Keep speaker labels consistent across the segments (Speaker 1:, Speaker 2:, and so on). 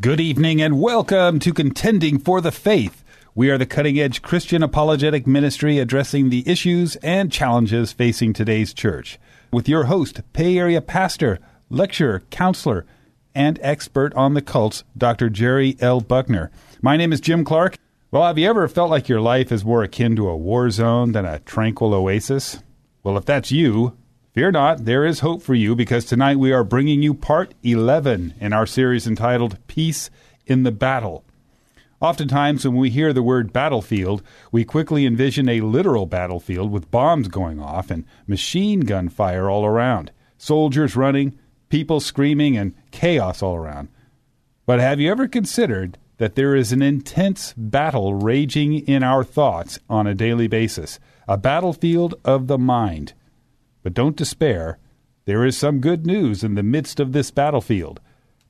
Speaker 1: Good evening and welcome to Contending for the Faith. We are the cutting edge Christian apologetic ministry addressing the issues and challenges facing today's church. With your host, Bay Area pastor, lecturer, counselor, and expert on the cults, Dr. Jerry L. Buckner. My name is Jim Clark. Well, have you ever felt like your life is more akin to a war zone than a tranquil oasis? Well, if that's you, Fear not, there is hope for you because tonight we are bringing you part 11 in our series entitled Peace in the Battle. Oftentimes, when we hear the word battlefield, we quickly envision a literal battlefield with bombs going off and machine gun fire all around, soldiers running, people screaming, and chaos all around. But have you ever considered that there is an intense battle raging in our thoughts on a daily basis? A battlefield of the mind but don't despair. There is some good news in the midst of this battlefield.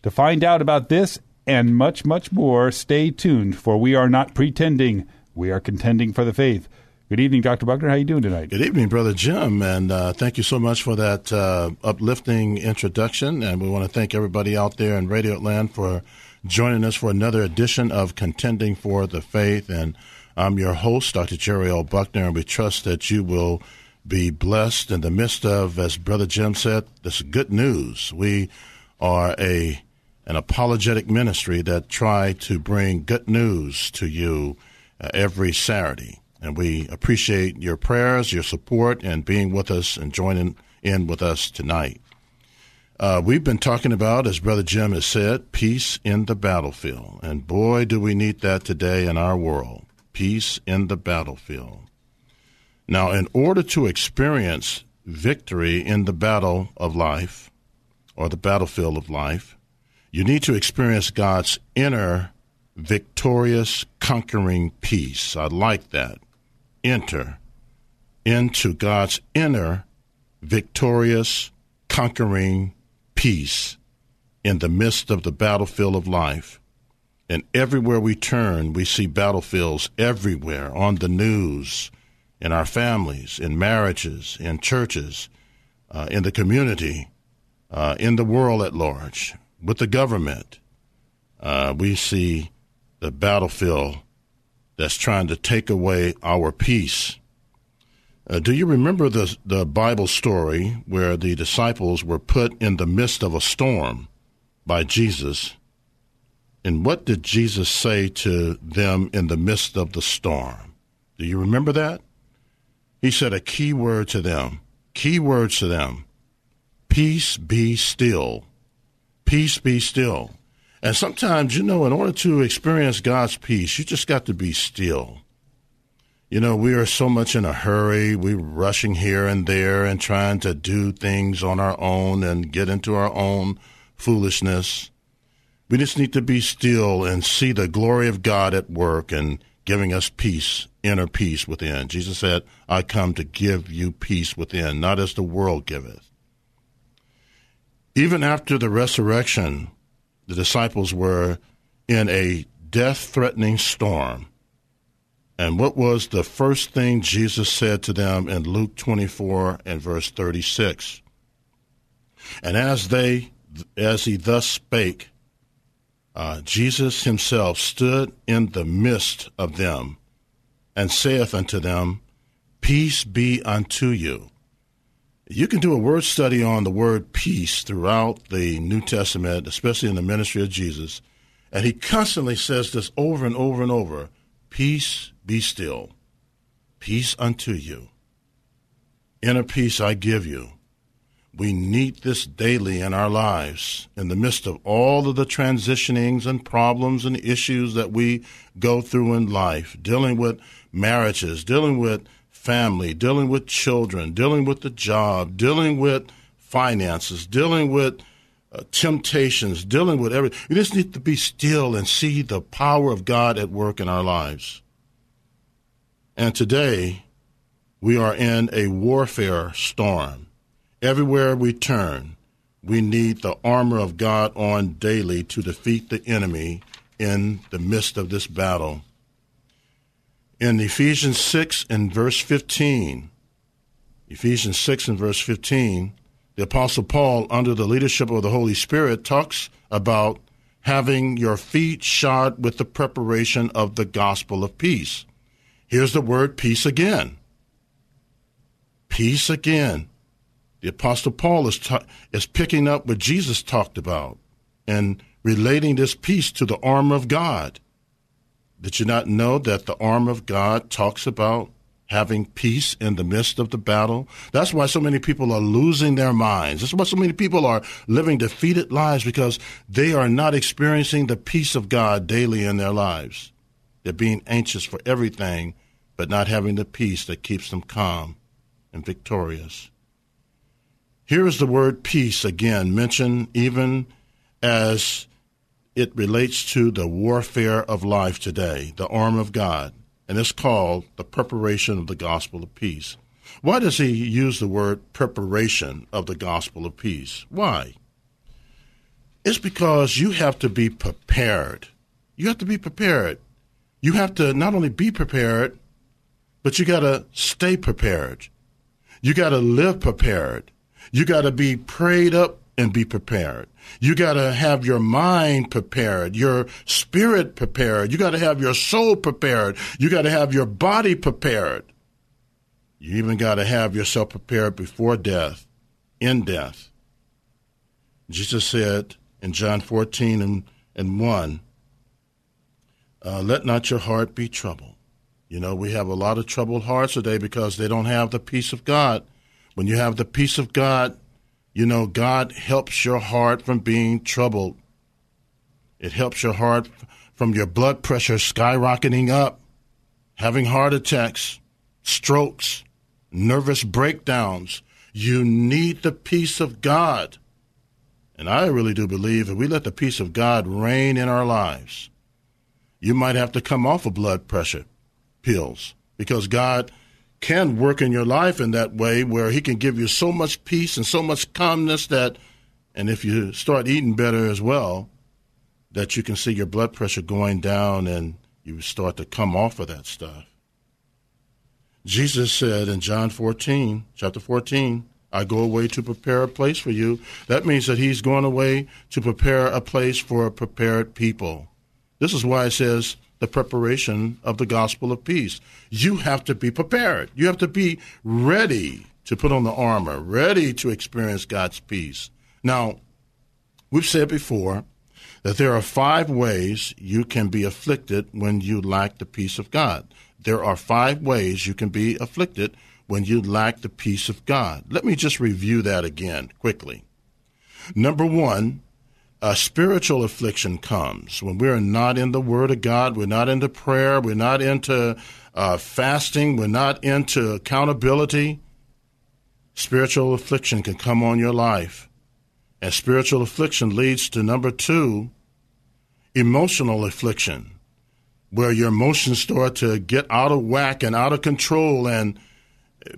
Speaker 1: To find out about this and much, much more, stay tuned, for we are not pretending. We are contending for the faith. Good evening, Dr. Buckner. How are you doing tonight?
Speaker 2: Good evening, Brother Jim, and uh, thank you so much for that uh, uplifting introduction. And we want to thank everybody out there in Radio Land for joining us for another edition of Contending for the Faith. And I'm your host, Dr. Jerry L. Buckner, and we trust that you will be blessed in the midst of, as Brother Jim said, this good news. We are a an apologetic ministry that try to bring good news to you uh, every Saturday. And we appreciate your prayers, your support, and being with us and joining in with us tonight. Uh, we've been talking about, as Brother Jim has said, peace in the battlefield. And boy, do we need that today in our world. Peace in the battlefield. Now, in order to experience victory in the battle of life or the battlefield of life, you need to experience God's inner victorious conquering peace. I like that. Enter into God's inner victorious conquering peace in the midst of the battlefield of life. And everywhere we turn, we see battlefields everywhere on the news, in our families, in marriages, in churches, uh, in the community, uh, in the world at large, with the government. Uh, we see the battlefield that's trying to take away our peace. Uh, do you remember the the Bible story where the disciples were put in the midst of a storm by Jesus? And what did Jesus say to them in the midst of the storm? Do you remember that? He said a key word to them, key words to them peace be still. Peace be still. And sometimes, you know, in order to experience God's peace, you just got to be still. You know, we are so much in a hurry. We're rushing here and there and trying to do things on our own and get into our own foolishness. We just need to be still and see the glory of God at work and giving us peace, inner peace within. Jesus said, I come to give you peace within, not as the world giveth. Even after the resurrection, the disciples were in a death threatening storm. And what was the first thing Jesus said to them in Luke 24 and verse 36? And as they, as he thus spake, uh, Jesus himself stood in the midst of them and saith unto them, Peace be unto you. You can do a word study on the word peace throughout the New Testament, especially in the ministry of Jesus. And he constantly says this over and over and over Peace be still. Peace unto you. Inner peace I give you. We need this daily in our lives in the midst of all of the transitionings and problems and issues that we go through in life, dealing with marriages, dealing with family, dealing with children, dealing with the job, dealing with finances, dealing with uh, temptations, dealing with everything. We just need to be still and see the power of God at work in our lives. And today, we are in a warfare storm. Everywhere we turn, we need the armor of God on daily to defeat the enemy in the midst of this battle. In Ephesians 6 and verse 15, Ephesians 6 and verse 15, the Apostle Paul, under the leadership of the Holy Spirit, talks about having your feet shod with the preparation of the gospel of peace. Here's the word peace again. Peace again. The Apostle Paul is, ta- is picking up what Jesus talked about and relating this peace to the armor of God. Did you not know that the armor of God talks about having peace in the midst of the battle. That's why so many people are losing their minds. That's why so many people are living defeated lives because they are not experiencing the peace of God daily in their lives. They're being anxious for everything, but not having the peace that keeps them calm and victorious. Here is the word peace again mentioned even as it relates to the warfare of life today, the arm of God and it's called the preparation of the gospel of peace. Why does he use the word preparation of the gospel of peace? Why? It's because you have to be prepared. You have to be prepared. You have to not only be prepared, but you got to stay prepared. You got to live prepared. You got to be prayed up and be prepared. You got to have your mind prepared, your spirit prepared. You got to have your soul prepared. You got to have your body prepared. You even got to have yourself prepared before death, in death. Jesus said in John 14 and, and 1, uh, let not your heart be troubled. You know, we have a lot of troubled hearts today because they don't have the peace of God. When you have the peace of God, you know, God helps your heart from being troubled. It helps your heart from your blood pressure skyrocketing up, having heart attacks, strokes, nervous breakdowns. You need the peace of God. And I really do believe if we let the peace of God reign in our lives, you might have to come off of blood pressure pills because God can work in your life in that way where he can give you so much peace and so much calmness that and if you start eating better as well that you can see your blood pressure going down and you start to come off of that stuff. Jesus said in john 14 chapter 14 i go away to prepare a place for you. That means that he's going away to prepare a place for a prepared people. This is why it says the preparation of the gospel of peace. You have to be prepared. You have to be ready to put on the armor, ready to experience God's peace. Now, we've said before that there are five ways you can be afflicted when you lack the peace of God. There are five ways you can be afflicted when you lack the peace of God. Let me just review that again quickly. Number one, a spiritual affliction comes when we're not in the Word of God, we're not into prayer, we're not into uh, fasting, we're not into accountability. Spiritual affliction can come on your life. And spiritual affliction leads to number two, emotional affliction, where your emotions start to get out of whack and out of control, and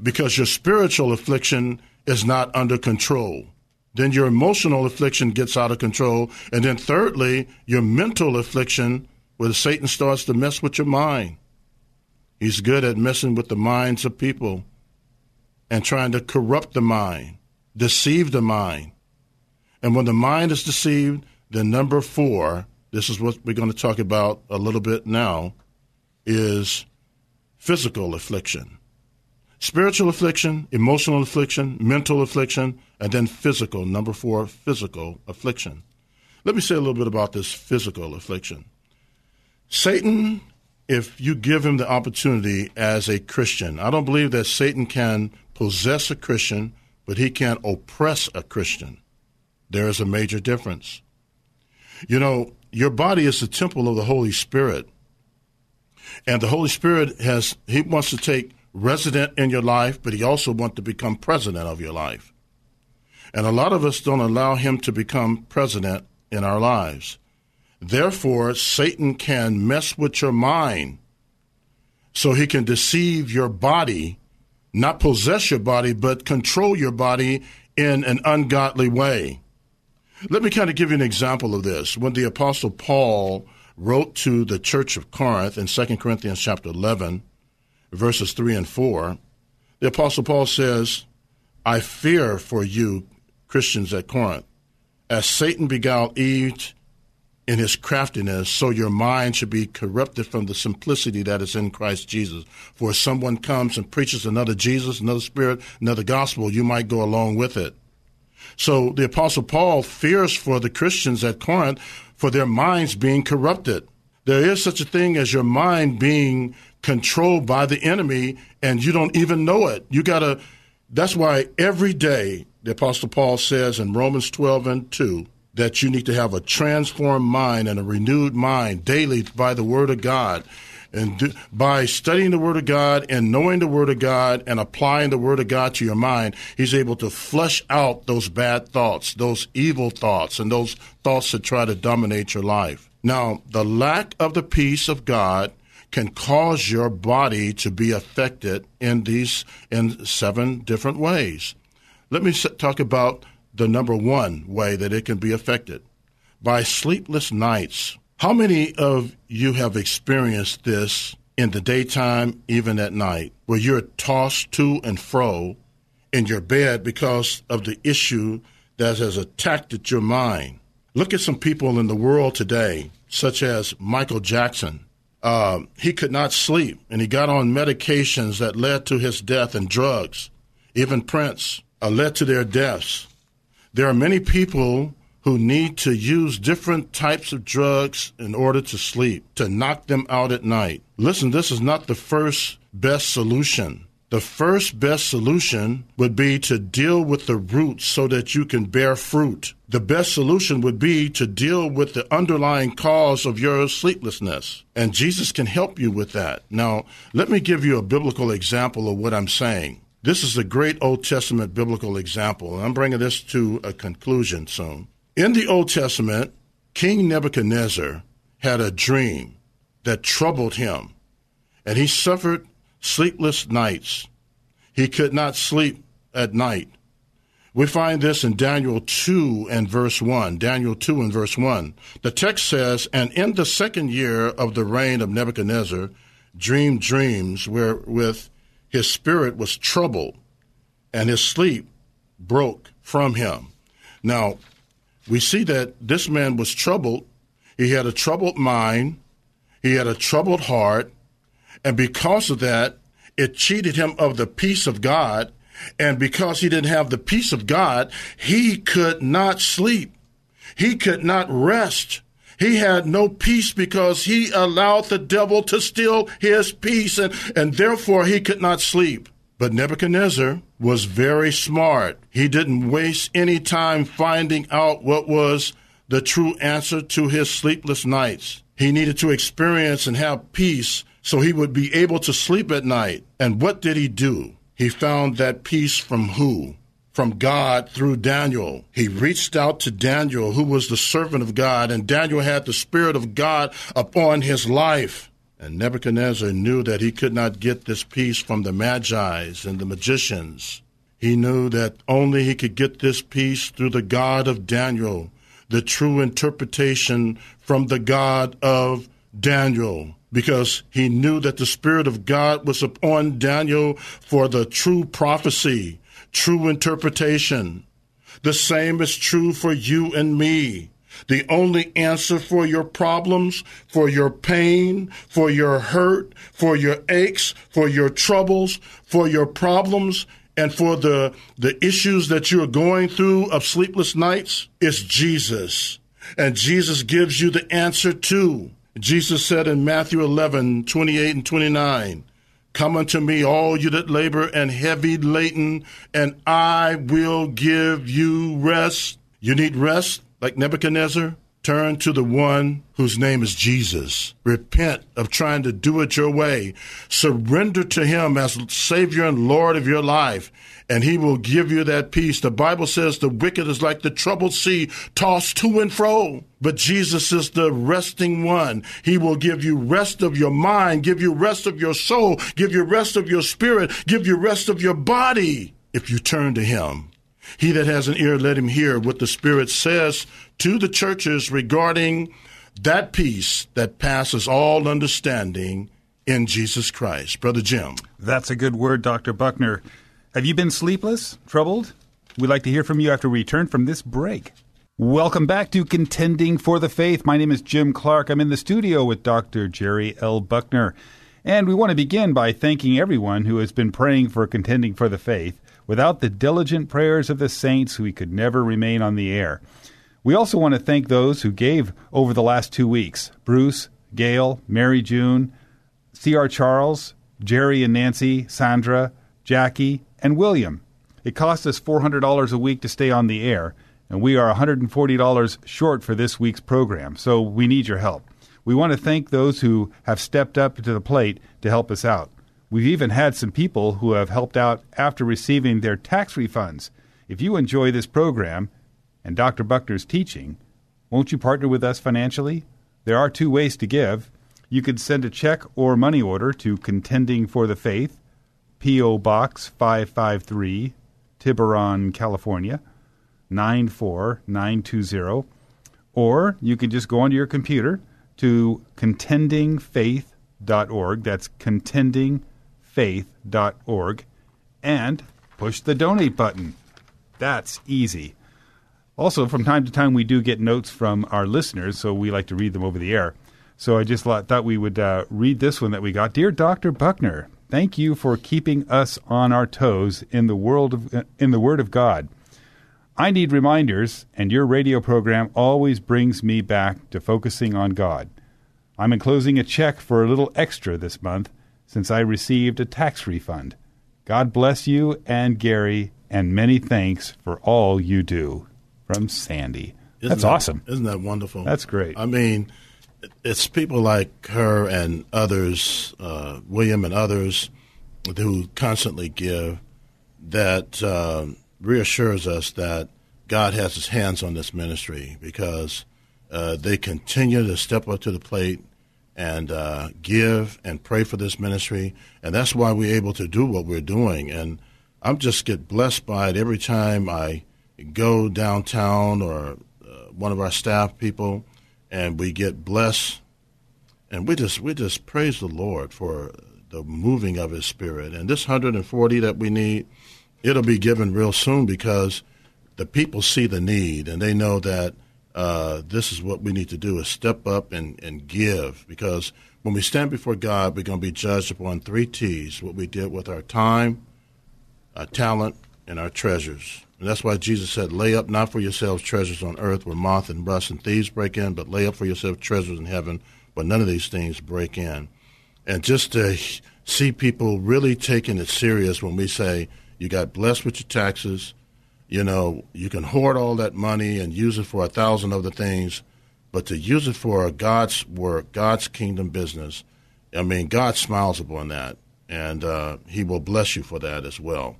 Speaker 2: because your spiritual affliction is not under control. Then your emotional affliction gets out of control. And then thirdly, your mental affliction, where Satan starts to mess with your mind. He's good at messing with the minds of people and trying to corrupt the mind, deceive the mind. And when the mind is deceived, then number four, this is what we're going to talk about a little bit now, is physical affliction. Spiritual affliction, emotional affliction, mental affliction, and then physical. Number four, physical affliction. Let me say a little bit about this physical affliction. Satan, if you give him the opportunity as a Christian, I don't believe that Satan can possess a Christian, but he can oppress a Christian. There is a major difference. You know, your body is the temple of the Holy Spirit. And the Holy Spirit has, he wants to take resident in your life, but he also wants to become president of your life. And a lot of us don't allow him to become president in our lives. Therefore, Satan can mess with your mind so he can deceive your body, not possess your body, but control your body in an ungodly way. Let me kind of give you an example of this. When the apostle Paul wrote to the church of Corinth in 2 Corinthians chapter 11, verses 3 and 4, the apostle Paul says, I fear for you, Christians at Corinth, as Satan beguiled Eve in his craftiness, so your mind should be corrupted from the simplicity that is in Christ Jesus. For if someone comes and preaches another Jesus, another spirit, another gospel, you might go along with it. So the apostle Paul fears for the Christians at Corinth for their minds being corrupted. There is such a thing as your mind being controlled by the enemy and you don't even know it. You gotta, that's why every day the apostle Paul says in Romans 12 and 2, that you need to have a transformed mind and a renewed mind daily by the Word of God. And do, by studying the Word of God and knowing the Word of God and applying the Word of God to your mind, He's able to flush out those bad thoughts, those evil thoughts, and those thoughts that try to dominate your life. Now, the lack of the peace of God can cause your body to be affected in these in seven different ways. Let me talk about the number one way that it can be affected by sleepless nights. How many of you have experienced this in the daytime, even at night, where you're tossed to and fro in your bed because of the issue that has attacked your mind? Look at some people in the world today, such as Michael Jackson. Uh, he could not sleep, and he got on medications that led to his death and drugs. Even Prince uh, led to their deaths. There are many people who need to use different types of drugs in order to sleep, to knock them out at night. Listen, this is not the first best solution. The first best solution would be to deal with the roots so that you can bear fruit. The best solution would be to deal with the underlying cause of your sleeplessness. And Jesus can help you with that. Now, let me give you a biblical example of what I'm saying. This is a great Old Testament biblical example, and I'm bringing this to a conclusion soon. In the Old Testament, King Nebuchadnezzar had a dream that troubled him, and he suffered sleepless nights. He could not sleep at night. We find this in Daniel 2 and verse 1. Daniel 2 and verse 1. The text says, And in the second year of the reign of Nebuchadnezzar, dreamed dreams wherewith his spirit was troubled, and his sleep broke from him. Now, we see that this man was troubled. He had a troubled mind, he had a troubled heart, and because of that, it cheated him of the peace of God. And because he didn't have the peace of God, he could not sleep. He could not rest. He had no peace because he allowed the devil to steal his peace, and, and therefore he could not sleep. But Nebuchadnezzar was very smart. He didn't waste any time finding out what was the true answer to his sleepless nights. He needed to experience and have peace so he would be able to sleep at night. And what did he do? He found that peace from who? from God through Daniel. He reached out to Daniel, who was the servant of God, and Daniel had the Spirit of God upon his life. And Nebuchadnezzar knew that he could not get this peace from the Magi's and the magicians. He knew that only he could get this peace through the God of Daniel, the true interpretation from the God of Daniel because he knew that the Spirit of God was upon Daniel for the true prophecy, true interpretation. The same is true for you and me. The only answer for your problems, for your pain, for your hurt, for your aches, for your troubles, for your problems, and for the, the issues that you are going through of sleepless nights is Jesus. And Jesus gives you the answer too. Jesus said in Matthew 11, 28 and 29, Come unto me, all you that labor and heavy laden, and I will give you rest. You need rest, like Nebuchadnezzar? Turn to the one whose name is Jesus. Repent of trying to do it your way. Surrender to him as Savior and Lord of your life, and he will give you that peace. The Bible says the wicked is like the troubled sea, tossed to and fro. But Jesus is the resting one. He will give you rest of your mind, give you rest of your soul, give you rest of your spirit, give you rest of your body if you turn to him. He that has an ear, let him hear what the Spirit says to the churches regarding that peace that passes all understanding in Jesus Christ. Brother Jim.
Speaker 1: That's a good word, Dr. Buckner. Have you been sleepless, troubled? We'd like to hear from you after we return from this break. Welcome back to Contending for the Faith. My name is Jim Clark. I'm in the studio with Dr. Jerry L. Buckner. And we want to begin by thanking everyone who has been praying for Contending for the Faith. Without the diligent prayers of the saints, we could never remain on the air. We also want to thank those who gave over the last two weeks Bruce, Gail, Mary June, C.R. Charles, Jerry and Nancy, Sandra, Jackie, and William. It costs us $400 a week to stay on the air, and we are $140 short for this week's program, so we need your help. We want to thank those who have stepped up to the plate to help us out. We've even had some people who have helped out after receiving their tax refunds. If you enjoy this program and Dr. Buckner's teaching, won't you partner with us financially? There are two ways to give. You could send a check or money order to Contending for the Faith, P.O. Box 553, Tiburon, California, 94920. Or you can just go onto your computer to contendingfaith.org. That's contending faith.org and push the donate button. That's easy. Also, from time to time, we do get notes from our listeners, so we like to read them over the air. So I just thought we would uh, read this one that we got. Dear Dr. Buckner, thank you for keeping us on our toes in the world of, uh, in the Word of God. I need reminders, and your radio program always brings me back to focusing on God. I'm enclosing a check for a little extra this month since I received a tax refund. God bless you and Gary, and many thanks for all you do. From Sandy.
Speaker 2: Isn't
Speaker 1: That's
Speaker 2: that,
Speaker 1: awesome.
Speaker 2: Isn't that wonderful?
Speaker 1: That's great.
Speaker 2: I mean, it's people like her and others, uh, William and others, who constantly give that uh, reassures us that God has his hands on this ministry because uh, they continue to step up to the plate and uh, give and pray for this ministry, and that's why we're able to do what we're doing. And I'm just get blessed by it every time I go downtown or uh, one of our staff people, and we get blessed, and we just we just praise the Lord for the moving of His Spirit. And this 140 that we need, it'll be given real soon because the people see the need and they know that uh, this is what we need to do is step up and, and give because when we stand before God, we're going to be judged upon three T's what we did with our time, our talent, and our treasures. And that's why Jesus said, Lay up not for yourselves treasures on earth where moth and rust and thieves break in, but lay up for yourselves treasures in heaven where none of these things break in. And just to see people really taking it serious when we say, You got blessed with your taxes, you know, you can hoard all that money and use it for a thousand other things, but to use it for God's work, God's kingdom business, I mean, God smiles upon that, and uh, He will bless you for that as well.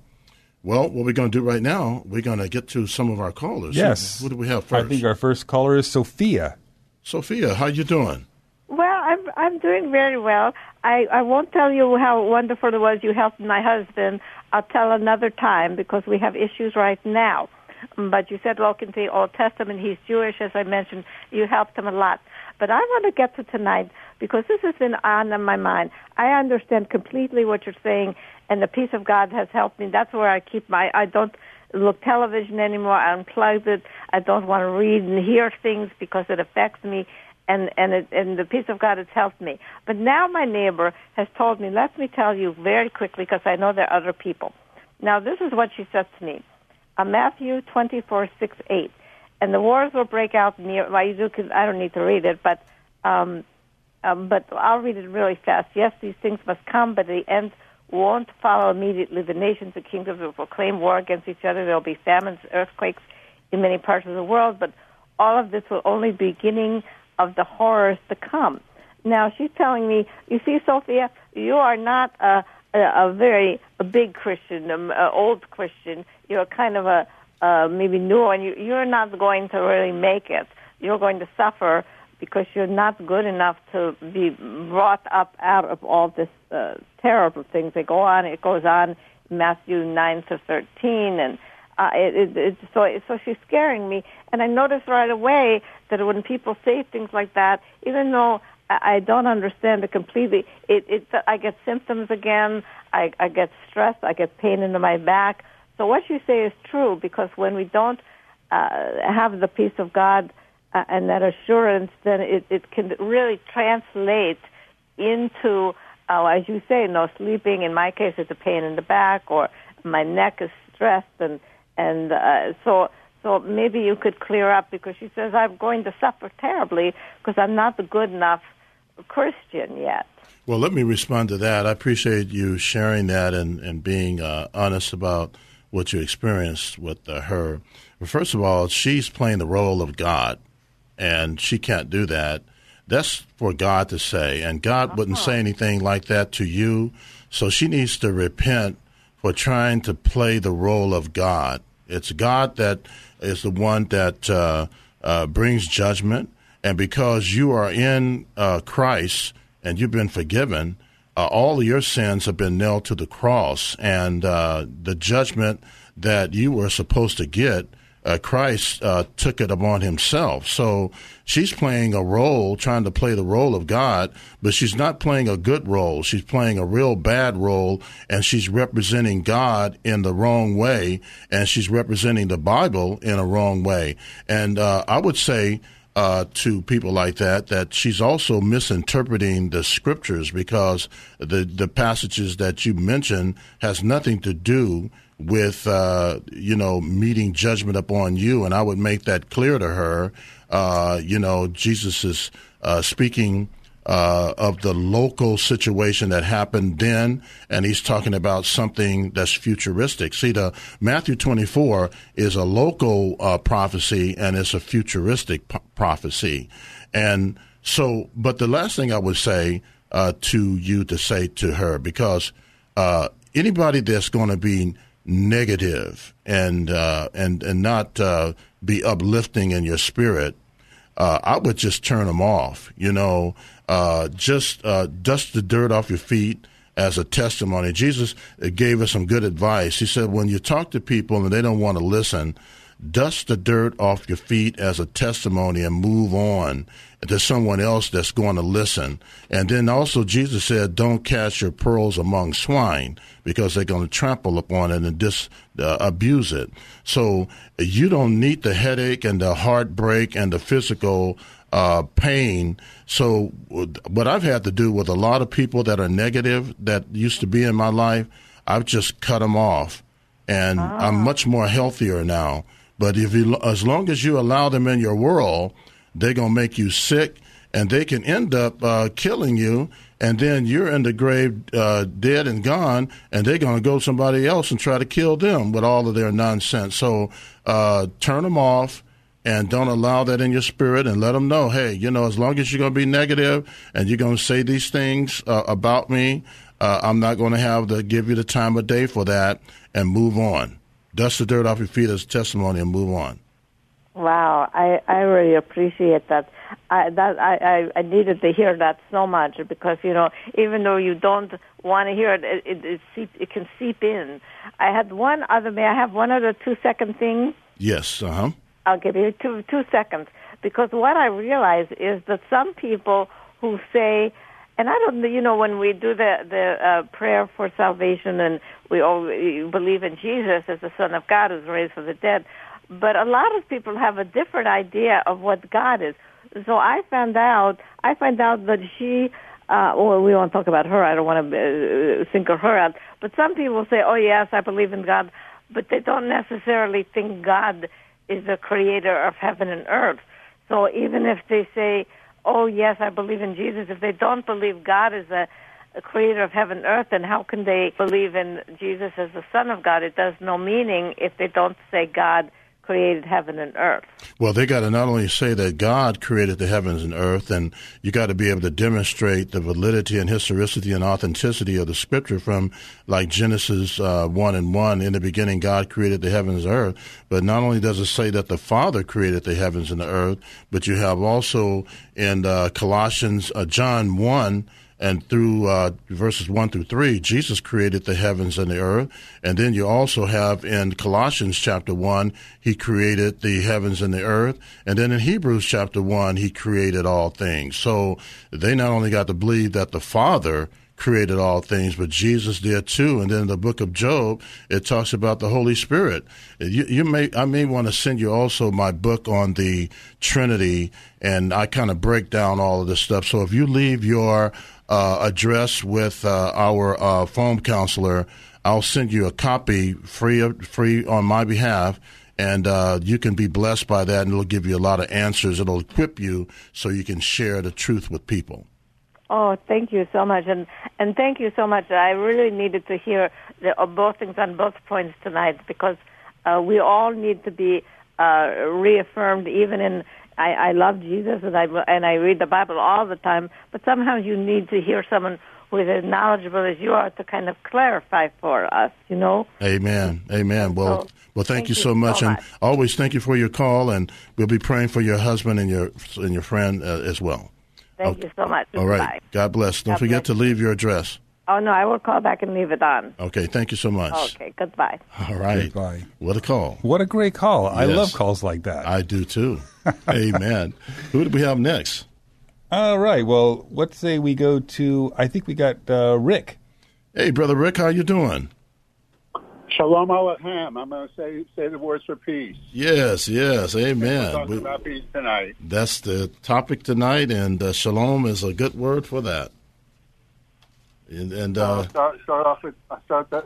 Speaker 2: Well, what we're going to do right now, we're going to get to some of our callers.
Speaker 1: Yes.
Speaker 2: What do we have first?
Speaker 1: I think our first caller is Sophia.
Speaker 2: Sophia, how you doing?
Speaker 3: Well, I'm I'm doing very well. I I won't tell you how wonderful it was you helped my husband. I'll tell another time because we have issues right now. But you said look into the Old Testament. He's Jewish, as I mentioned. You helped him a lot. But I want to get to tonight because this has been on my mind. I understand completely what you're saying, and the peace of God has helped me. That's where I keep my. I don't look television anymore. I unplugged it. I don't want to read and hear things because it affects me and and it, and the peace of God has helped me. But now my neighbor has told me. Let me tell you very quickly because I know there are other people. Now this is what she says to me. Uh, Matthew twenty four six eight, and the wars will break out near. Well, you do. I don't need to read it, but um, um, but I'll read it really fast. Yes, these things must come, but the end won't follow immediately. The nations and kingdoms will proclaim war against each other. There will be famines, earthquakes in many parts of the world, but all of this will only be beginning of the horrors to come. Now she's telling me, you see, Sophia, you are not a a, a very a big Christian, an a old Christian. You're kind of a uh, maybe new, and you, you're not going to really make it. You're going to suffer because you're not good enough to be brought up out of all this uh, terrible things that go on. It goes on Matthew nine to thirteen, and uh, it, it, it, so so she's scaring me. And I notice right away that when people say things like that, even though I don't understand it completely. It, it, I get symptoms again. I, I get stress. I get pain in my back. So what you say is true because when we don't uh, have the peace of God uh, and that assurance, then it, it can really translate into, uh, as you say, no sleeping. In my case, it's a pain in the back, or my neck is stressed, and and uh, so so maybe you could clear up because she says I'm going to suffer terribly because I'm not good enough Christian yet.
Speaker 2: Well, let me respond to that. I appreciate you sharing that and, and being uh, honest about what you experienced with uh, her. First of all, she's playing the role of God, and she can't do that. That's for God to say, and God uh-huh. wouldn't say anything like that to you. So she needs to repent for trying to play the role of God. It's God that is the one that uh, uh brings judgment and because you are in uh, Christ and you've been forgiven, uh, all of your sins have been nailed to the cross, and uh, the judgment that you were supposed to get, uh, Christ uh, took it upon himself. So she's playing a role, trying to play the role of God, but she's not playing a good role. She's playing a real bad role, and she's representing God in the wrong way, and she's representing the Bible in a wrong way. And uh, I would say, uh, to people like that that she's also misinterpreting the scriptures because the the passages that you mentioned has nothing to do with uh, you know meeting judgment upon you, and I would make that clear to her. Uh, you know, Jesus is uh, speaking uh, of the local situation that happened then, and he's talking about something that's futuristic. See, the Matthew 24 is a local uh, prophecy and it's a futuristic p- prophecy. And so, but the last thing I would say uh, to you to say to her, because anybody that's going to be negative and uh, and and not uh, be uplifting in your spirit, I would just turn them off. You know, uh, just uh, dust the dirt off your feet as a testimony. Jesus gave us some good advice. He said, when you talk to people and they don't want to listen, dust the dirt off your feet as a testimony and move on to someone else that's going to listen. And then also Jesus said, don't cast your pearls among swine because they're going to trample upon it and dis, uh, abuse it. So you don't need the headache and the heartbreak and the physical uh, pain. So, what I've had to do with a lot of people that are negative that used to be in my life, I've just cut them off, and ah. I'm much more healthier now. But if you, as long as you allow them in your world, they're gonna make you sick, and they can end up uh, killing you. And then you're in the grave, uh, dead and gone, and they're gonna go somebody else and try to kill them with all of their nonsense. So uh, turn them off and don't allow that in your spirit and let them know, hey, you know, as long as you're going to be negative and you're going to say these things uh, about me, uh, I'm not going to have to give you the time of day for that and move on. Dust the dirt off your feet as testimony and move on.
Speaker 3: Wow, I, I really appreciate that. I, that I, I, I needed to hear that so much because you know even though you don't want to hear it, it it, it, seep, it can seep in. I had one other. May I have one other two second thing?
Speaker 2: Yes. Uh huh.
Speaker 3: I'll give you two two seconds because what I realize is that some people who say, and I don't, you know, when we do the the uh, prayer for salvation and we all we believe in Jesus as the Son of God who's raised from the dead, but a lot of people have a different idea of what God is. So I found out, I find out that she. Uh, well, we won't talk about her. I don't want to uh, single her out. But some people say, "Oh yes, I believe in God," but they don't necessarily think God is the creator of heaven and earth. So even if they say, oh, yes, I believe in Jesus, if they don't believe God is a creator of heaven and earth, then how can they believe in Jesus as the Son of God? It does no meaning if they don't say God created heaven and earth.
Speaker 2: Well, they got to not only say that God created the heavens and earth, and you got to be able to demonstrate the validity and historicity and authenticity of the scripture from like Genesis uh, 1 and 1. In the beginning, God created the heavens and earth. But not only does it say that the Father created the heavens and the earth, but you have also in uh, Colossians, uh, John 1, and through uh, verses 1 through 3, Jesus created the heavens and the earth. And then you also have in Colossians chapter 1, he created the heavens and the earth. And then in Hebrews chapter 1, he created all things. So they not only got to believe that the Father created all things, but Jesus did too. And then in the book of Job, it talks about the Holy Spirit. You, you may, I may want to send you also my book on the Trinity, and I kind of break down all of this stuff. So if you leave your uh, address with uh, our uh, phone counselor, I'll send you a copy free free on my behalf, and uh, you can be blessed by that, and it'll give you a lot of answers. It'll equip you so you can share the truth with people.
Speaker 3: Oh, thank you so much, and and thank you so much. I really needed to hear the, uh, both things on both points tonight because uh, we all need to be reaffirmed, even in I, I love Jesus and I and I read the Bible all the time, but somehow you need to hear someone who is as knowledgeable as you are to kind of clarify for us, you know.
Speaker 2: Amen. Amen. Well, so, well, thank, thank you, so much, so much, and always thank you for your call, and we'll be praying for your husband and your and your friend uh, as well.
Speaker 3: Thank okay. you so much.
Speaker 2: All right. Bye. God bless. Don't God forget bless. to leave your address.
Speaker 3: Oh no, I will call back and leave it on.
Speaker 2: Okay, thank you so much.
Speaker 3: Okay, goodbye.
Speaker 2: All right. Goodbye. What a call.
Speaker 1: What a great call. Yes. I love calls like that.
Speaker 2: I do too. Amen. Who do we have next?
Speaker 1: All right. Well, let's say we go to I think we got uh, Rick.
Speaker 2: Hey, brother Rick, how you doing?
Speaker 4: Shalom Aleichem. I'm going to say say the words for peace.
Speaker 2: Yes, yes, amen.
Speaker 4: We're talking about peace tonight.
Speaker 2: That's the topic tonight, and uh, shalom is a good word for that. And, and uh,
Speaker 4: start, start off with start that,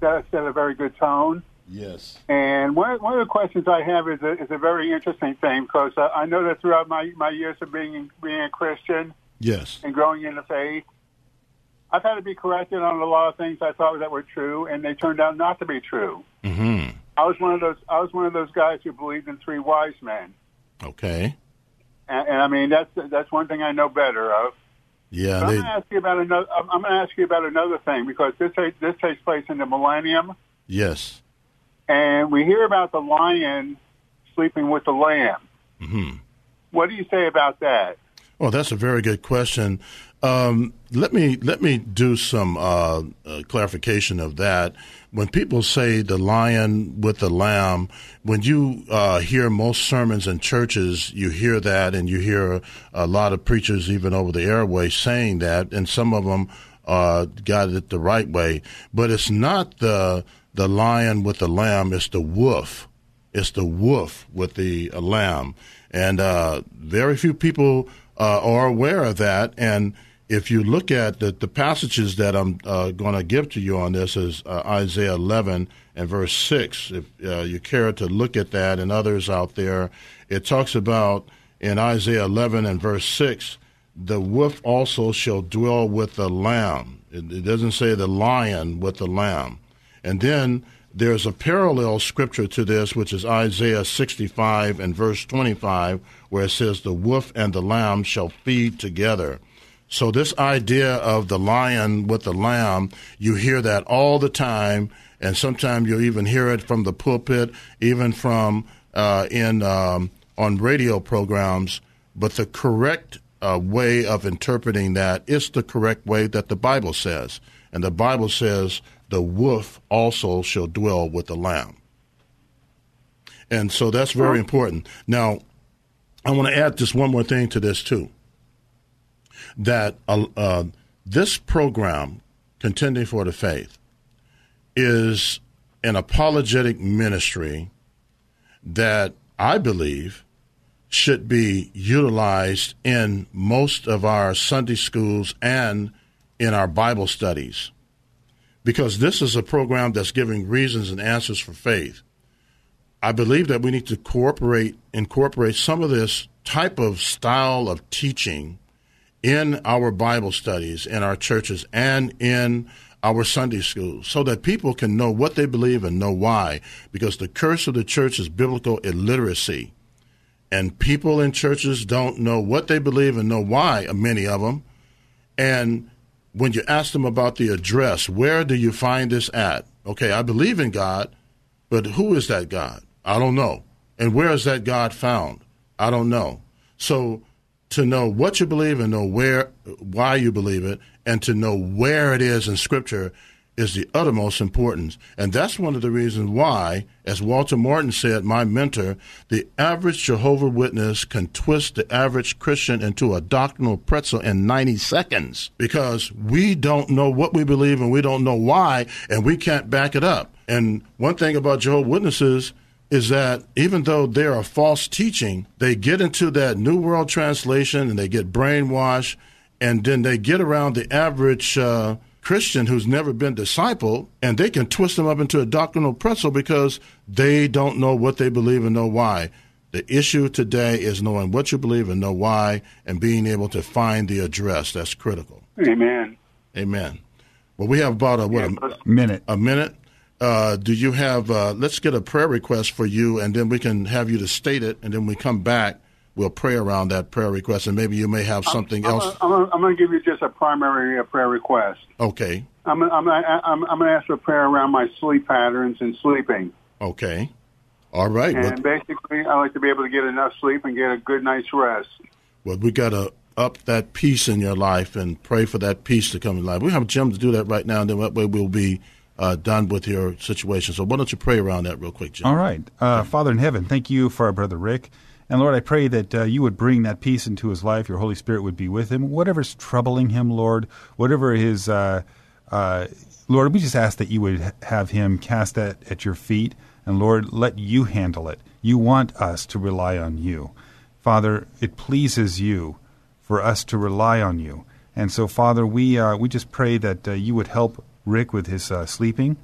Speaker 4: that set a very good tone.
Speaker 2: Yes.
Speaker 4: And one, one of the questions I have is a, is a very interesting thing because uh, I know that throughout my, my years of being being a Christian,
Speaker 2: yes,
Speaker 4: and growing in the faith, I've had to be corrected on a lot of things I thought that were true, and they turned out not to be true.
Speaker 2: Mm-hmm.
Speaker 4: I was one of those. I was one of those guys who believed in three wise men.
Speaker 2: Okay.
Speaker 4: And, and I mean that's that's one thing I know better of.
Speaker 2: Yeah,
Speaker 4: they... I'm going to ask you about another. I'm going to ask you about another thing because this this takes place in the millennium.
Speaker 2: Yes.
Speaker 4: And we hear about the lion sleeping with the lamb.
Speaker 2: Mm-hmm.
Speaker 4: What do you say about that?
Speaker 2: Well, that's a very good question. Um, let me let me do some uh, uh, clarification of that. When people say the lion with the lamb, when you uh, hear most sermons in churches, you hear that, and you hear a lot of preachers even over the airway saying that, and some of them uh, got it the right way. But it's not the the lion with the lamb; it's the wolf. It's the wolf with the lamb, and uh, very few people uh, are aware of that, and if you look at the, the passages that I'm uh, going to give to you on this is uh, Isaiah 11 and verse 6. If uh, you care to look at that and others out there, it talks about in Isaiah 11 and verse 6, the wolf also shall dwell with the lamb. It, it doesn't say the lion with the lamb. And then there's a parallel scripture to this, which is Isaiah 65 and verse 25, where it says, The wolf and the lamb shall feed together. So this idea of the lion with the lamb, you hear that all the time, and sometimes you'll even hear it from the pulpit, even from uh, in um, on radio programs. But the correct uh, way of interpreting that is the correct way that the Bible says, and the Bible says the wolf also shall dwell with the lamb. And so that's very important. Now, I want to add just one more thing to this too that uh, uh, this program, Contending for the Faith, is an apologetic ministry that I believe should be utilized in most of our Sunday schools and in our Bible studies. Because this is a program that's giving reasons and answers for faith. I believe that we need to incorporate incorporate some of this type of style of teaching in our Bible studies in our churches and in our Sunday schools so that people can know what they believe and know why. Because the curse of the church is biblical illiteracy. And people in churches don't know what they believe and know why, uh, many of them. And when you ask them about the address, where do you find this at? Okay, I believe in God, but who is that God? I don't know. And where is that God found? I don't know. So to know what you believe and know where, why you believe it, and to know where it is in Scripture is the uttermost importance. And that's one of the reasons why, as Walter Martin said, my mentor, the average Jehovah Witness can twist the average Christian into a doctrinal pretzel in 90 seconds because we don't know what we believe and we don't know why, and we can't back it up. And one thing about Jehovah Witnesses is that even though they're a false teaching, they get into that New World Translation and they get brainwashed, and then they get around the average uh, Christian who's never been discipled, and they can twist them up into a doctrinal pretzel because they don't know what they believe and know why. The issue today is knowing what you believe and know why, and being able to find the address. That's critical.
Speaker 4: Amen.
Speaker 2: Amen. Well, we have about a what a
Speaker 1: minute.
Speaker 2: A minute. Uh, do you have? Uh, let's get a prayer request for you, and then we can have you to state it, and then we come back. We'll pray around that prayer request, and maybe you may have something
Speaker 4: I'm,
Speaker 2: else.
Speaker 4: I'm, I'm going to give you just a primary uh, prayer request.
Speaker 2: Okay.
Speaker 4: I'm, I'm, I'm, I'm going to ask for a prayer around my sleep patterns and sleeping.
Speaker 2: Okay. All right.
Speaker 4: And
Speaker 2: well,
Speaker 4: basically, I like to be able to get enough sleep and get a good night's rest.
Speaker 2: well, we got to up that peace in your life and pray for that peace to come in life. We have Jim to do that right now, and then that way we'll be uh, done with your situation. So why don't you pray around that real quick, Jim?
Speaker 1: All right. Uh, Father in heaven, thank you for our brother Rick. And Lord, I pray that uh, you would bring that peace into his life. Your Holy Spirit would be with him. Whatever's troubling him, Lord, whatever his, uh, uh, Lord, we just ask that you would have him cast that at your feet. And Lord, let you handle it. You want us to rely on you. Father, it pleases you for us to rely on you. And so, Father, we, uh, we just pray that uh, you would help Rick with his uh, sleeping.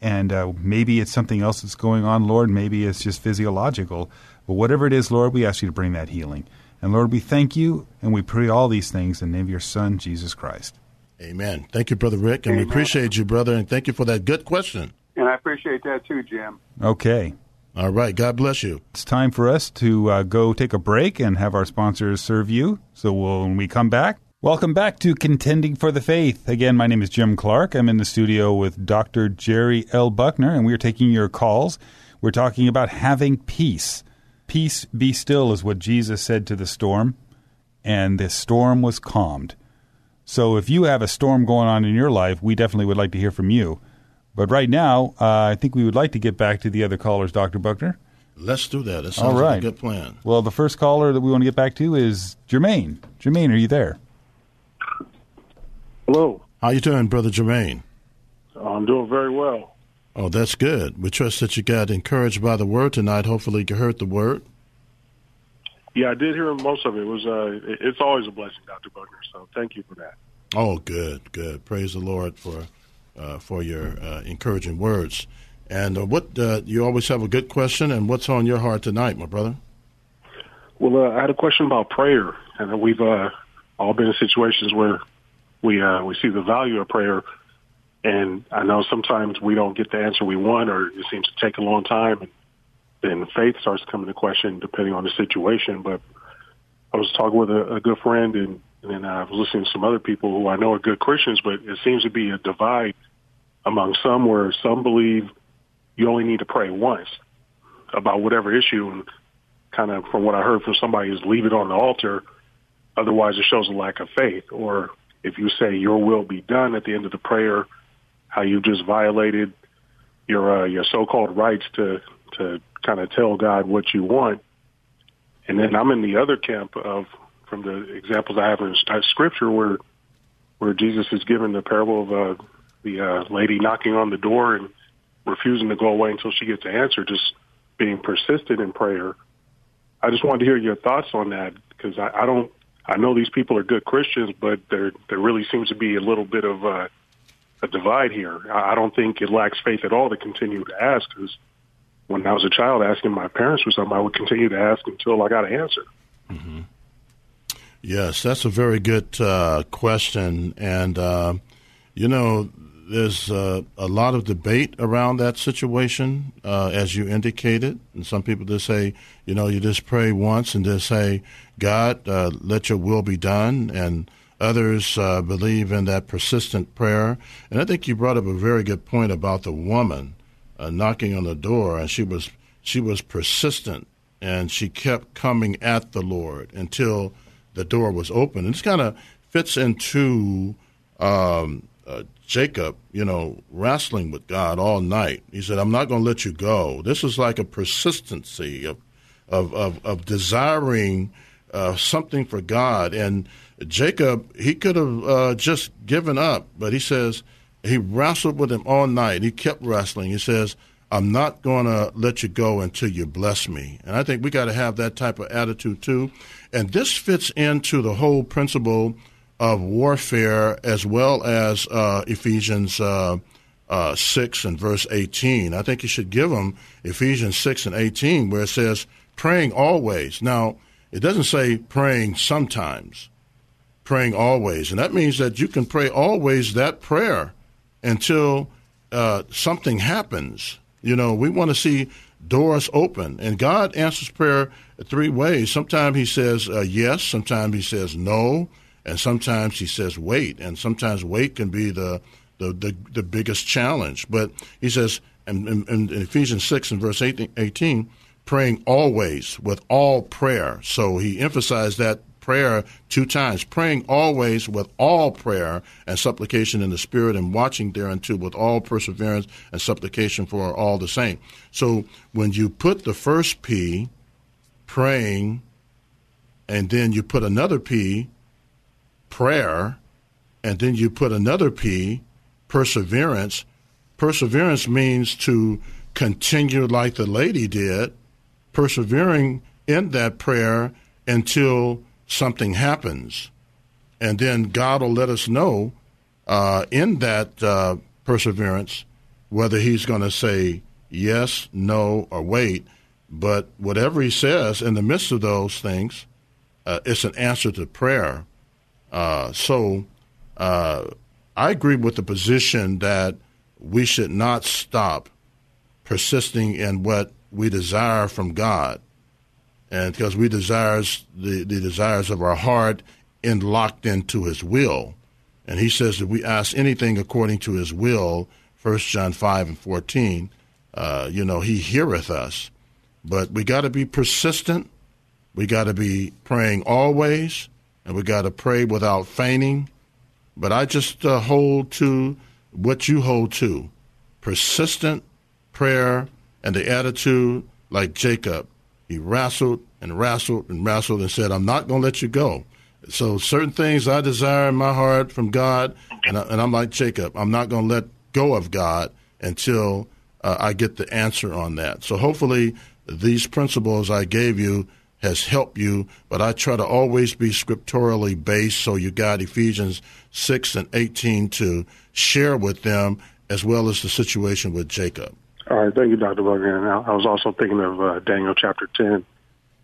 Speaker 1: And uh, maybe it's something else that's going on, Lord. Maybe it's just physiological. But whatever it is, Lord, we ask you to bring that healing. And Lord, we thank you and we pray all these things in the name of your Son, Jesus Christ.
Speaker 2: Amen. Thank you, Brother Rick, and we appreciate you, brother, and thank you for that good question.
Speaker 4: And I appreciate that too, Jim.
Speaker 1: Okay.
Speaker 2: All right. God bless you.
Speaker 1: It's time for us to uh, go take a break and have our sponsors serve you. So we'll, when we come back, welcome back to Contending for the Faith. Again, my name is Jim Clark. I'm in the studio with Dr. Jerry L. Buckner, and we are taking your calls. We're talking about having peace. Peace be still is what Jesus said to the storm, and the storm was calmed. So if you have a storm going on in your life, we definitely would like to hear from you. But right now, uh, I think we would like to get back to the other callers, Dr. Buckner.
Speaker 2: Let's do that. That
Speaker 1: All
Speaker 2: sounds like a good plan.
Speaker 1: Well, the first caller that we want to get back to is Jermaine. Jermaine, are you there?
Speaker 5: Hello.
Speaker 2: How you doing, Brother Jermaine?
Speaker 5: I'm doing very well.
Speaker 2: Oh, that's good. We trust that you got encouraged by the word tonight. Hopefully, you heard the word.
Speaker 5: Yeah, I did hear most of it. It was uh, it's always a blessing, Dr. Buckner. So thank you for that.
Speaker 2: Oh, good, good. Praise the Lord for uh, for your uh, encouraging words. And uh, what uh, you always have a good question. And what's on your heart tonight, my brother?
Speaker 5: Well, uh, I had a question about prayer, and we've uh, all been in situations where we uh, we see the value of prayer, and I know sometimes we don't get the answer we want, or it seems to take a long time, and then faith starts to into question depending on the situation. But I was talking with a, a good friend, and, and then I was listening to some other people who I know are good Christians, but it seems to be a divide among some where some believe you only need to pray once about whatever issue, and kind of from what I heard from somebody is leave it on the altar. Otherwise, it shows a lack of faith. Or if you say your will be done at the end of the prayer, how you just violated your uh, your so-called rights to to kind of tell God what you want. And then I'm in the other camp of from the examples I have in Scripture where where Jesus is given the parable of uh, the uh, lady knocking on the door and refusing to go away until she gets an answer, just being persistent in prayer. I just wanted to hear your thoughts on that because I, I don't. I know these people are good Christians, but there there really seems to be a little bit of uh, a divide here. I, don't think it lacks faith at all to continue to ask. Because when I was a child, asking my parents for something, I would continue to ask until I got an answer.
Speaker 2: Yes, that's a very good uh, question. And, uh, you know, there's uh, a lot of debate around that situation, uh, as you indicated. And some people just say, you know, you just pray once and just say, God, uh, let your will be done. And others uh, believe in that persistent prayer. And I think you brought up a very good point about the woman uh, knocking on the door, and she was she was persistent and she kept coming at the Lord until the door was open. And this kind of fits into um, uh, Jacob, you know, wrestling with God all night. He said, I'm not going to let you go. This is like a persistency of, of, of, of desiring uh, something for God. And Jacob, he could have uh, just given up, but he says, he wrestled with him all night. He kept wrestling. He says, I'm not going to let you go until you bless me. And I think we got to have that type of attitude too. And this fits into the whole principle of warfare as well as uh, Ephesians uh, uh, 6 and verse 18. I think you should give them Ephesians 6 and 18, where it says, praying always. Now, it doesn't say praying sometimes, praying always. And that means that you can pray always that prayer until uh, something happens. You know, we want to see doors open. And God answers prayer three ways. Sometimes He says uh, yes, sometimes He says no, and sometimes he says wait, and sometimes wait can be the the, the, the biggest challenge. But he says in, in, in Ephesians 6 and verse 18, 18, praying always with all prayer. So he emphasized that prayer two times, praying always with all prayer and supplication in the Spirit, and watching thereunto with all perseverance and supplication for all the same. So when you put the first P, praying, and then you put another P, prayer, and then you put another P, perseverance. Perseverance means to continue like the lady did, persevering in that prayer until something happens. And then God will let us know uh, in that uh, perseverance whether He's going to say yes, no, or wait. But whatever He says in the midst of those things, uh, it's an answer to prayer. Uh, so uh, I agree with the position that we should not stop persisting in what we desire from God, and because we desires the, the desires of our heart in locked into His will, and He says that we ask anything according to His will. First John five and fourteen, uh, you know, He heareth us, but we got to be persistent. We got to be praying always and we got to pray without fainting. But I just uh, hold to what you hold to persistent prayer and the attitude like Jacob. He wrestled and wrestled and wrestled and said, I'm not going to let you go. So, certain things I desire in my heart from God, and, I, am like Jacob, I'm not going to let go of God until uh, I get the answer on that. So, hopefully, these principles I gave you has helped you, but I try to always be scripturally based. So you got Ephesians 6 and 18 to share with them, as well as the situation with Jacob.
Speaker 5: All right. Thank you, Dr. Logan. I was also thinking of uh, Daniel chapter 10.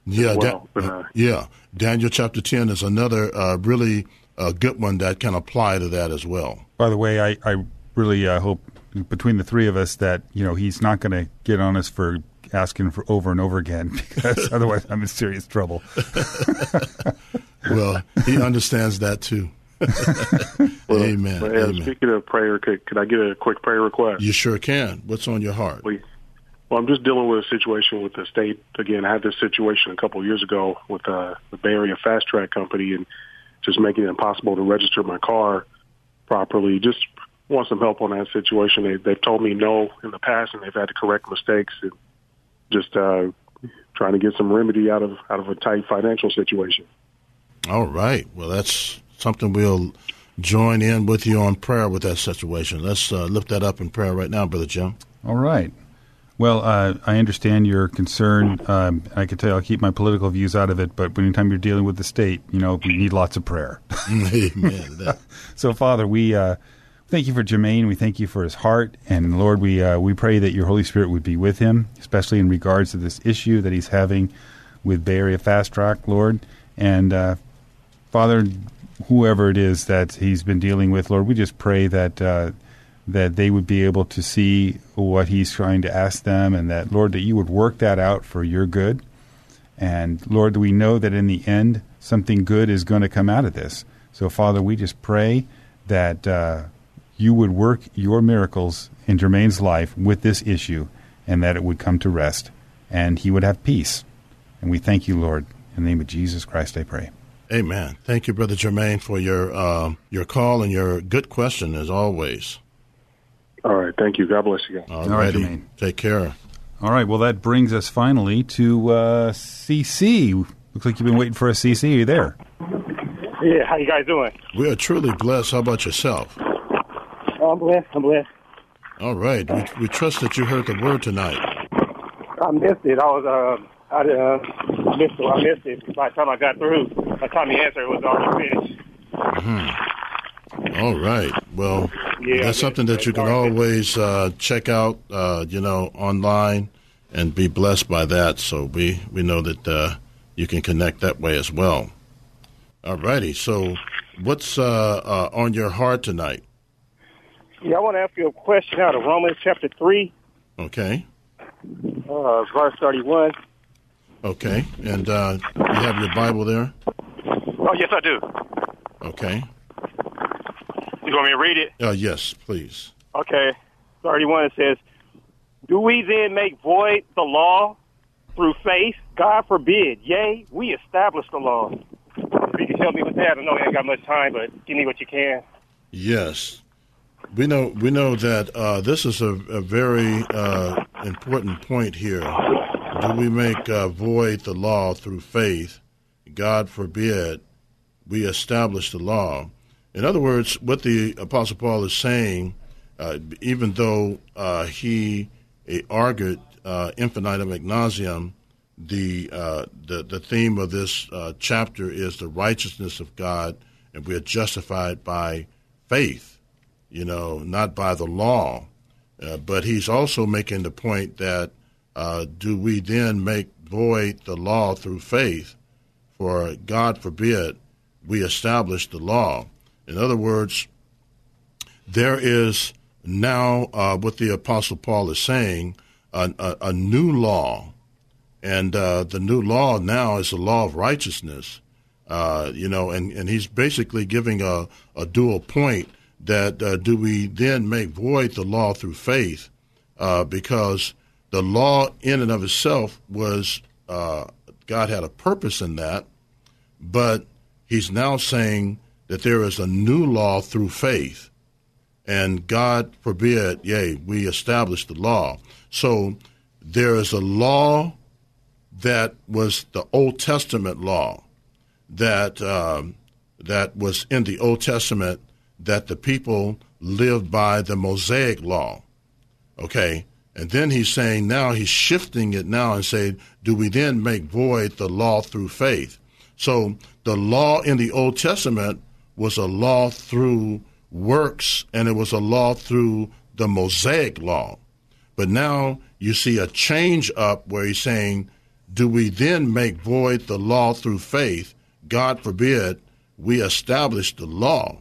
Speaker 2: Yeah,
Speaker 5: well,
Speaker 2: da-
Speaker 5: but, uh,
Speaker 2: yeah. Daniel chapter 10 is another uh, really uh, good one that can apply to that as well.
Speaker 1: By the way, I, I really uh, hope between the three of us that, you know, he's not going to get on us for asking for over and over again because otherwise I'm in serious trouble.
Speaker 2: well, he understands that too.
Speaker 5: well,
Speaker 2: Amen.
Speaker 5: Well,
Speaker 2: Amen.
Speaker 5: Speaking of prayer, could, could I get a quick prayer request?
Speaker 2: You sure can. What's on your heart?
Speaker 5: Please. Well, I'm just dealing with a situation with the state. Again, I had this situation a couple of years ago with uh, the Bay Area FasTrak Company and just making it impossible to register my car properly. Just want some help on that situation. They, they've told me no in the past, and they've had to correct mistakes. And just uh, trying to get some remedy out of out of a tight financial situation.
Speaker 2: All right. Well, that's something we'll join in with you on prayer with that situation. Let's uh, lift that up in prayer right now, Brother Jim.
Speaker 1: All right. Well, uh, I understand your concern. Um, I can tell you I'll keep my political views out of it, but anytime you're dealing with the state, you know, we need lots of prayer.
Speaker 2: Amen.
Speaker 1: so, Father, we uh, thank you for Jermaine. We thank you for his heart, and Lord, we uh, we pray that your Holy Spirit would be with him, especially in regards to this issue that he's having with Bay Area FasTrak, Lord. And uh, Father, whoever it is that he's been dealing with, Lord, we just pray that uh, that they would be able to see what he's trying to ask them, and that, Lord, that you would work that out for your good. And Lord, we know that in the end, something good is going to come out of this. So, Father, we just pray that uh, you would work your miracles in Jermaine's life with this issue and that it would come to rest and he would have peace. And we thank you, Lord. In the name of Jesus Christ, I pray.
Speaker 2: Amen. Thank you, Brother Jermaine, for your uh, your call and your good question as always.
Speaker 5: All right. Thank you. God bless you guys.
Speaker 2: All
Speaker 1: right,
Speaker 2: righty.
Speaker 1: Jermaine.
Speaker 2: Take care.
Speaker 1: All right. Well, that brings us finally to uh, CC. Looks like you've been waiting for a CC. Are you there?
Speaker 6: Yeah, how you guys doing?
Speaker 2: We are truly blessed. How about yourself?
Speaker 6: I'm blessed. I'm blessed.
Speaker 2: All right. We, we trust that you heard the word tonight.
Speaker 6: I missed it. I was uh, I uh, missed it. I missed it. By the time I got through, by the time answered, it was already finished.
Speaker 2: All right. Well,
Speaker 6: Yeah,
Speaker 2: that's something that you can
Speaker 6: that's all right.
Speaker 2: always uh, check out, uh, you know, online and be blessed by that. So we, we know that uh, you can connect that way as well. All righty. So what's uh, uh, on your heart tonight?
Speaker 6: Yeah, I want to ask you a question out of Romans chapter three,
Speaker 2: Okay.
Speaker 6: uh, verse thirty-one.
Speaker 2: Okay. And uh, you have your Bible there?
Speaker 6: Oh, yes, I do.
Speaker 2: Okay.
Speaker 6: You want me to read it?
Speaker 2: Uh, yes, please.
Speaker 6: Okay, thirty-one. It says, "Do we then make void the law through faith? God forbid. Yea, we establish the law." If you can help me with that, I know you ain't got much time, but give me what you can.
Speaker 2: Yes, we know we know that uh, this is a, a very uh, important point here. Do we make uh, void the law through faith? God forbid. We establish the law. In other words, what the Apostle Paul is saying, uh, even though uh, he argued uh, infinitum nauseam, the, the the theme of this chapter is the righteousness of God, and we are justified by faith, you know, not by the law. Uh, but he's also making the point that uh, do we then make void the law through faith? For God forbid we establish the law. In other words, there is now uh, what the Apostle Paul is saying a, a, a new law, and uh, the new law now is the law of righteousness. Uh, you know, and, and he's basically giving a, a dual point that uh, do we then make void the law through faith? Uh, because the law in and of itself was, uh, God had a purpose in that, but he's now saying that there is a new law through faith. And God forbid, yea, we establish the law. So there is a law that was the Old Testament law that um, that was in the Old Testament that the people lived by the Mosaic law. Okay, and then he's saying now he's shifting it now and saying, do we then make void the law through faith? So the law in the Old Testament was a law through works, and it was a law through the Mosaic law. But now you see a change up where he's saying, do we then make void the law through faith? God forbid we establish the law.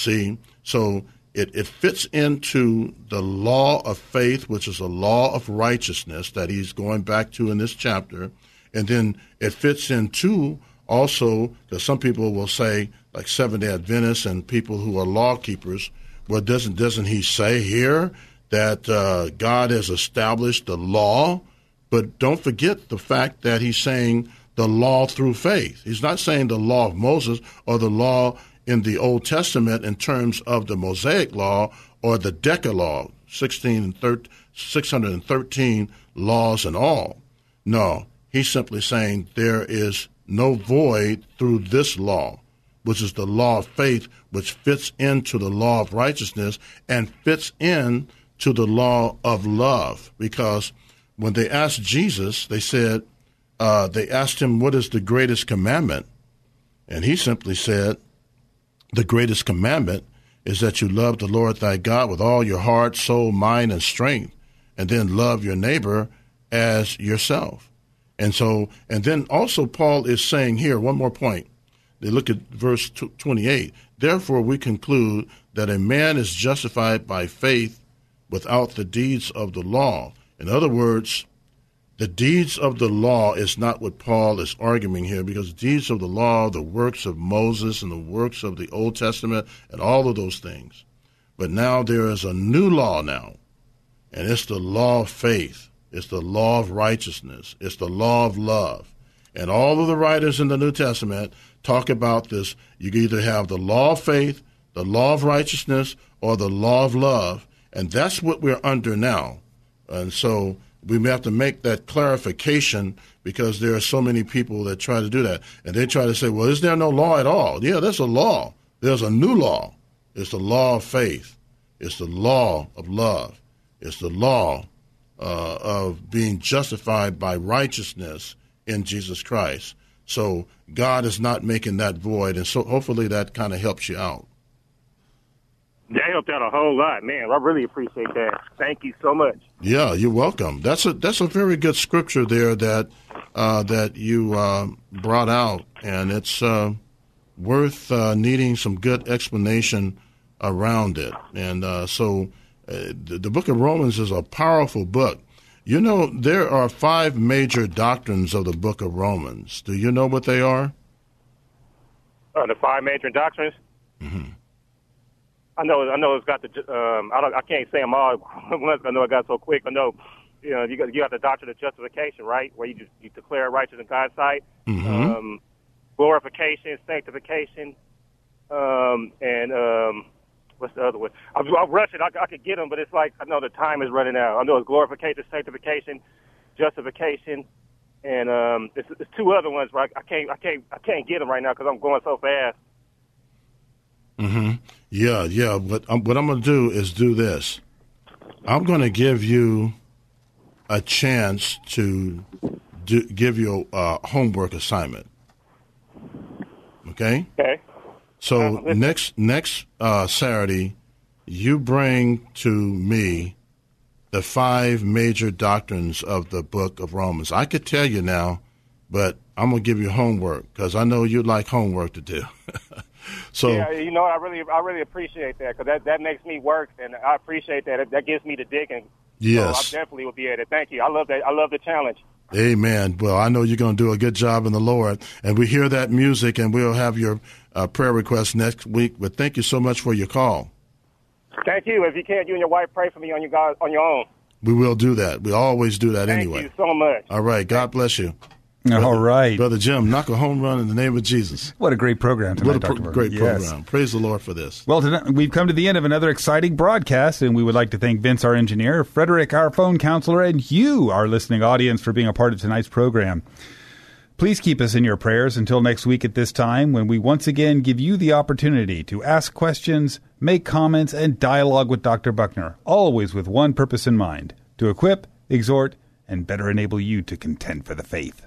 Speaker 2: See, so it, it fits into the law of faith, which is a law of righteousness that he's going back to in this chapter. And then it fits into also, because some people will say, like Seventh day Adventists and people who are law keepers, well, doesn't, doesn't he say here that uh, God has established the law? But don't forget the fact that he's saying the law through faith. He's not saying the law of Moses or the law in the Old Testament in terms of the Mosaic law or the Decalogue, 16 and 613 laws and all. No, he's simply saying there is no void through this law, which is the law of faith, which fits into the law of righteousness and fits in to the law of love. Because when they asked Jesus, they said, uh, they asked him, What is the greatest commandment? And he simply said, The greatest commandment is that you love the Lord thy God with all your heart, soul, mind, and strength, and then love your neighbor as yourself. And so, and then also, Paul is saying here, one more point, they look at verse 28. Therefore, we conclude that a man is justified by faith without the deeds of the law. In other words, the deeds of the law is not what Paul is arguing here because deeds of the law, the works of Moses and the works of the Old Testament and all of those things. But now there is a new law now, and it's the law of faith. It's the law of righteousness. It's the law of love. And all of the writers in the New Testament talk about this. You either have the law of faith, the law of righteousness, or the law of love. And that's what we're under now. And so we have to make that clarification because there are so many people that try to do that. And they try to say, well, is there no law at all? Yeah, there's a law. There's a new law. It's the law of faith. It's the law of love. It's the law uh, of being justified by righteousness in Jesus Christ. So God is not making that void. And so hopefully that kind of helps you out.
Speaker 6: That helped out a whole lot, man. I really appreciate that. Thank you so much.
Speaker 2: Yeah, you're welcome. That's a that's a very good scripture there that uh, that you uh, brought out, and it's uh, worth uh, needing some good explanation around it. And uh, so, uh, the, the Book of Romans is a powerful book. You know, there are five major doctrines of the Book of Romans. Do you know what they are?
Speaker 6: the five major doctrines.
Speaker 2: Mm-hmm.
Speaker 6: I know, I know it's got the. Um, I don't, I can't say them all once. I know it got so quick. I know, you know, you got you got the doctrine of justification, right, where you just you declare righteous in God's sight.
Speaker 2: Mm-hmm.
Speaker 6: Um, glorification, sanctification, um, and um, what's the other one? I'm, I'm rushing. I, I could get them, but it's like I know the time is running out. I know it's glorification, sanctification, justification, and um, it's, it's two other ones. Right? I can't, I can't, I can't get them right now because I'm going so fast.
Speaker 2: Mm-hmm. Yeah, yeah. But um, what I'm going to do is do this. I'm going to give you a chance to do, give you a homework assignment. Okay.
Speaker 6: Okay.
Speaker 2: So next next uh, Saturday, you bring to me the five major doctrines of the Book of Romans. I could tell you now, but I'm gonna give you homework because I know you'd like homework to do. so
Speaker 6: yeah, you know, I really, I really appreciate that because that that makes me work, and I appreciate that. That gives me the digging.
Speaker 2: Yes.
Speaker 6: so I definitely will be at it. Thank you. I love that. I love the challenge.
Speaker 2: Amen. Well, I know you're going to do a good job in the Lord, and we hear that music, and we'll have your uh, prayer request next week. But thank you so much for your call.
Speaker 6: Thank you. If you can't, you and your wife pray for me on your God, on your own.
Speaker 2: We will do that. We always do that
Speaker 6: Thank
Speaker 2: anyway.
Speaker 6: Thank you so much.
Speaker 2: All right. God bless you.
Speaker 1: All right.
Speaker 2: Brother Jim, knock a home run in the name of Jesus.
Speaker 1: What a great program tonight,
Speaker 2: What a pro- great
Speaker 1: Yes.
Speaker 2: program. Praise the Lord for this.
Speaker 1: Well, tonight, we've come to the end of another exciting broadcast, and we would like to thank Vince, our engineer, Frederick, our phone counselor, and you, our listening audience, for being a part of tonight's program. Please keep us in your prayers until next week at this time when we once again give you the opportunity to ask questions, make comments, and dialogue with Dr. Buckner, always with one purpose in mind to equip, exhort, and better enable you to contend for the faith.